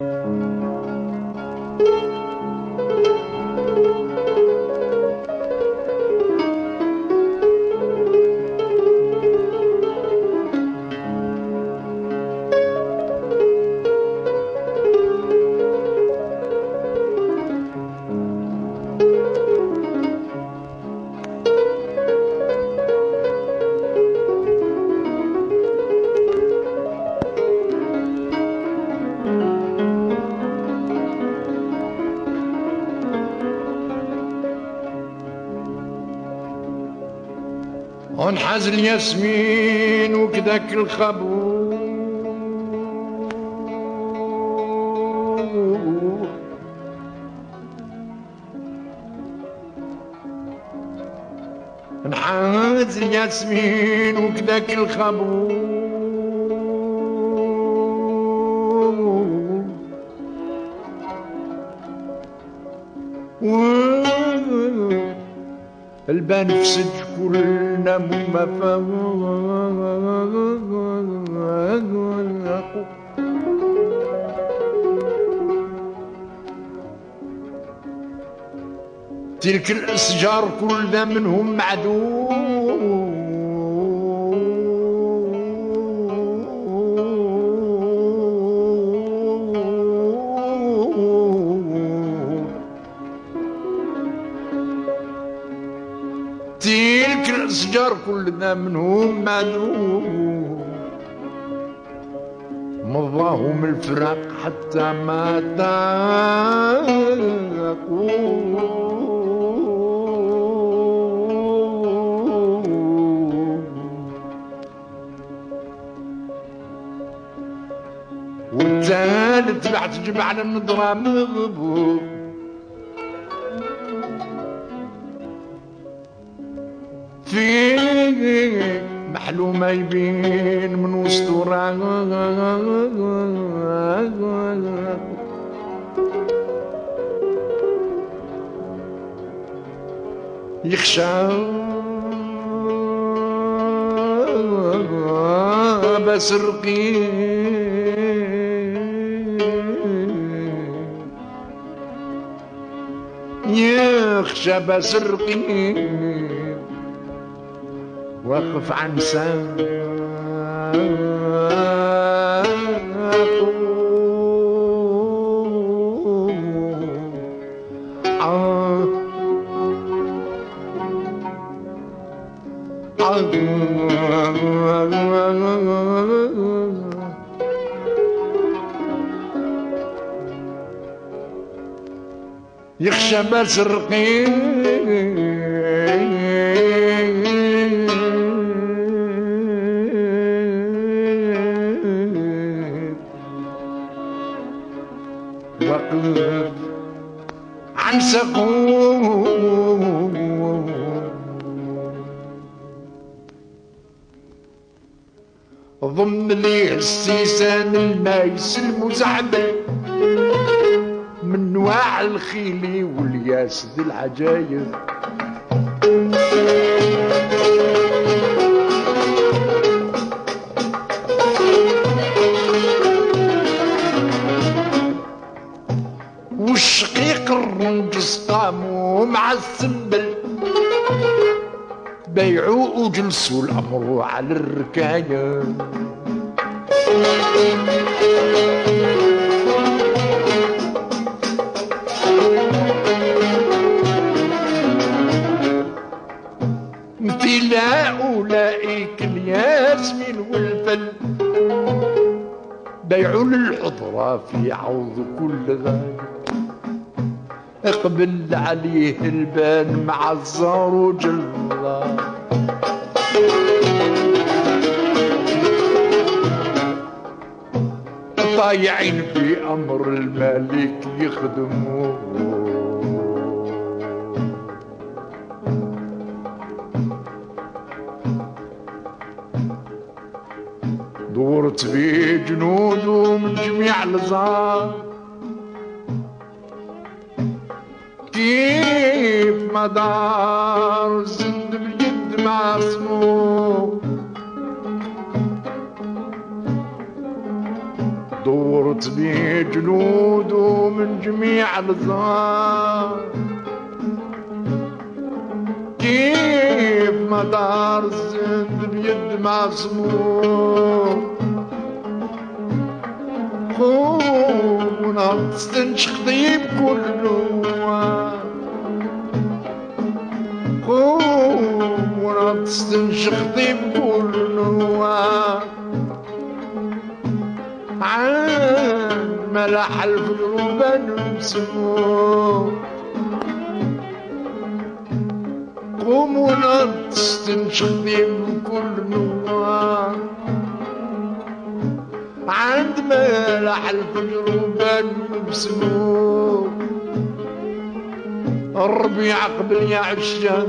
Música ونحاز الياسمين وكذاك الخبور نحاز الياسمين وكذاك الخبور البنفسج كلنا مفاق تلك الأشجار كلنا منهم معدوم. تلك الأشجار كلنا منهم معدوم مضاهم الفراق حتى ما تاقوا والثالث بعد جمعنا النضرة مغبوب في محلومة يبين من وسط يخشى. بسرقي يخشى بسرقي وقف عن ساق آه يخشى بسرقي وقف عن سقوم. ضم لي السيسان المايس المزعبل من نواع الخيل والياس ذي العجايب. والشقيق الرنجس قاموا مع السنبل بيعوا وجلسوا الامر على الركاية. لا أولئك الياسمين والفل. بيعوا للحضرة في عوض كل غالي اقبل عليه البان مع الزروج الله طايعين في أمر الملك يخدموه. دورت في جنود من جميع الزار كيف مدار زند بالجد مع اسمه دورت بيه جنوده من جميع الزهار كيف ما دار الزند بيد معصموم خونا تستنشق طيب كل خونا تستنشق طيب كل نوع عن ملح الفجر بنسمو قوموا تستنشق طيب كل نوع عند ملح الفجر وبان بسمو الربيع قبل يا عشان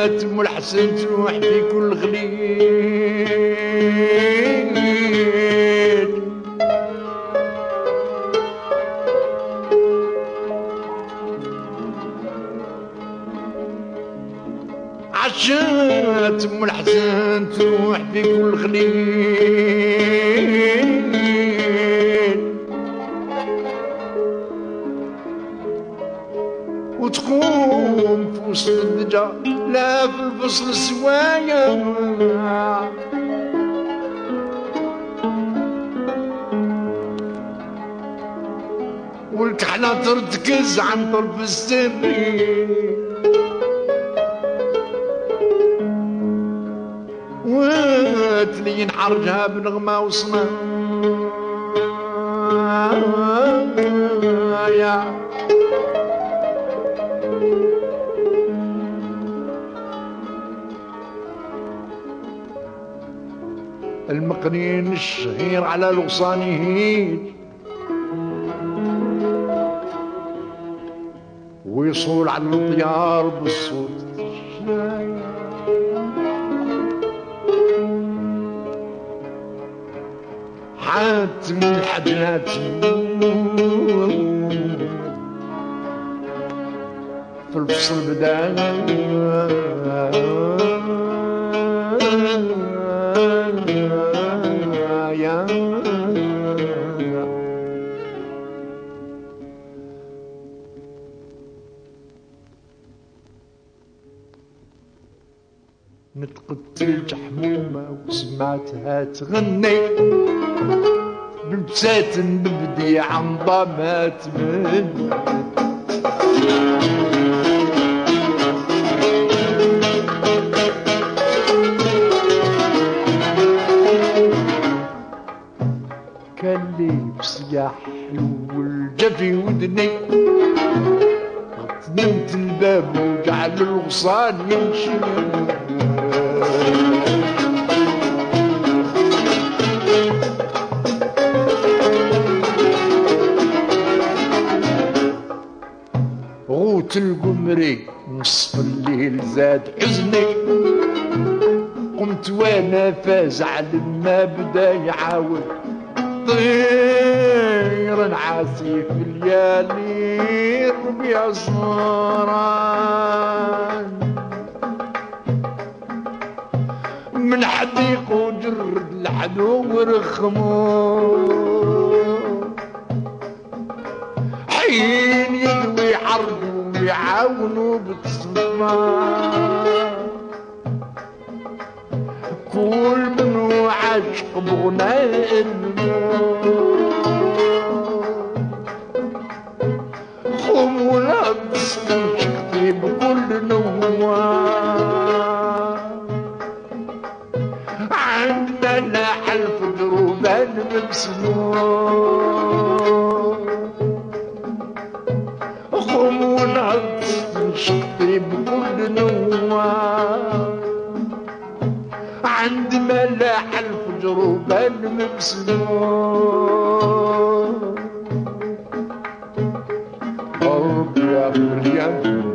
ام الحسن تروح في كل غليل عشات الحسن تروح في كل غليل وتقوم في وسط الدجا لا في الفصل سوايا والكحلة ترتكز عن طرف السري. وتلين حرجها بنغمة وصنا المقنين الشهير على الغصانيين ويصول على الطيار بالصوت. حاتم الحدنات في الفصل بدا نتقت الجحمومة وسمعتها تغني. بلبسات ببدي عن ضمات كان لبس يا حلو الجفي ودني. نمت الباب وجعل الغصان يمشي. غوت القمري نصف الليل زاد حزني. قمت وأنا فازع لما بدا يعاود طير عاسي في الليالي ربيع صوران من حديق وجرد الحدو ورخمو. حين يدوي حرب ربي عاونو بالصدمة. كل منو عاشق بغناء خم ولا تستمشكتي بكل نوار عندنا نحل في دروبان مسنون ولا تستمشكتي بكل نوار عند ملاح الفجر بالمسنون قرب يا مريم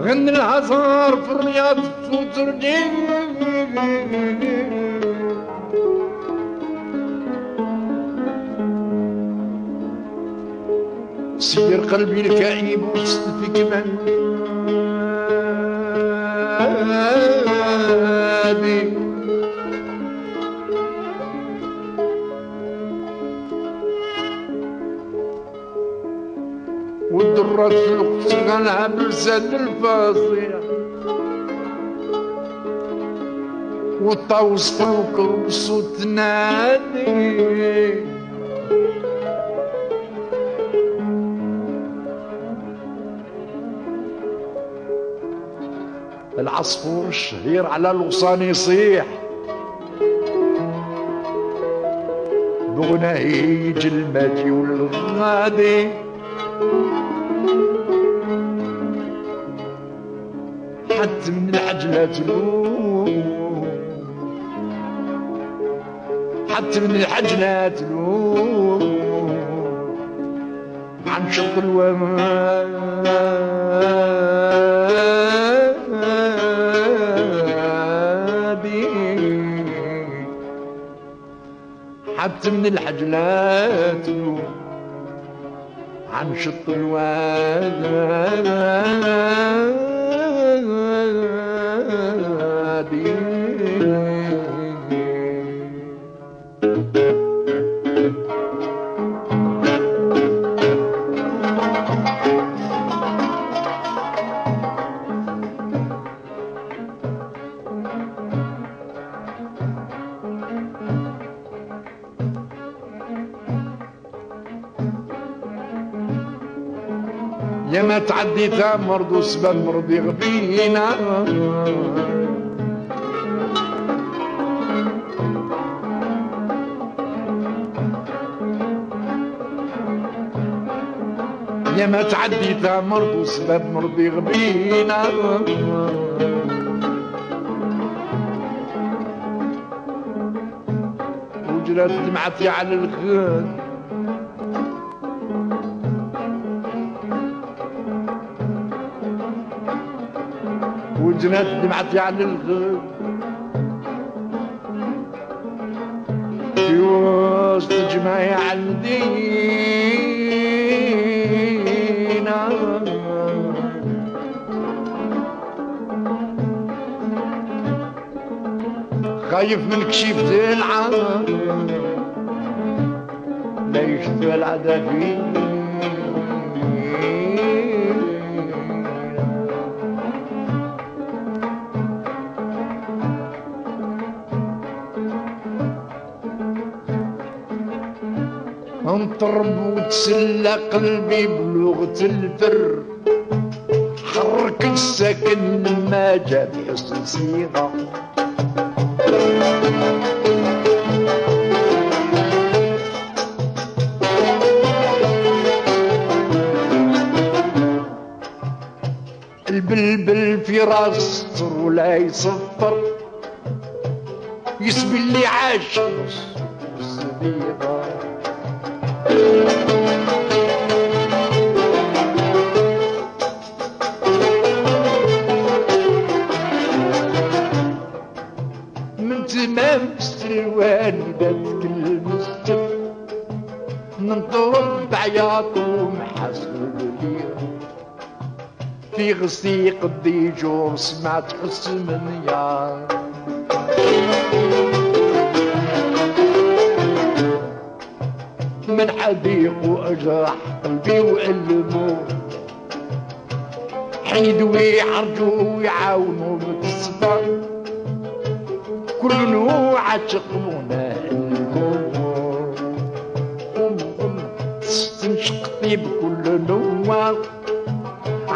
غني العذار في الرياض رجيل سير قلبي الكئيب وسط في كمان. والدرة في غنها بلسان الفاصية والطاوس في الكرب صوت نادي. العصفور الشهير على الغصان يصيح. بغناهيج الماتي والغادي العجلة تلوم. حتى من العجلة تلوم. عن شط الوادي حتى من الحجلات عن شط الوادي يا ما تعدي مرض وسبب مرض يغبينا يا ما تعدي مرض وسبب مرض يغبينا وجرت دمعتي على الخد وزنات دمعتي على الغد في وسط جمايع المدينة خايف من كشيف العار لا يشتغل العدافين انطرب وتسلى قلبي بلغة الفر حرك السكن ما جاب حسن صيغة في راس ولا يصفر يسبي اللي عاش من تمام السلوان بات المسجد ننطرب بعياط ومحاسب في غسيق الديجور سمعت حس من يار من حديق وأجرح قلبي وألمو حيد ويعرجوا ويعاونوا بالصبر كل نوع تقمونا تستنشق بكل نوع.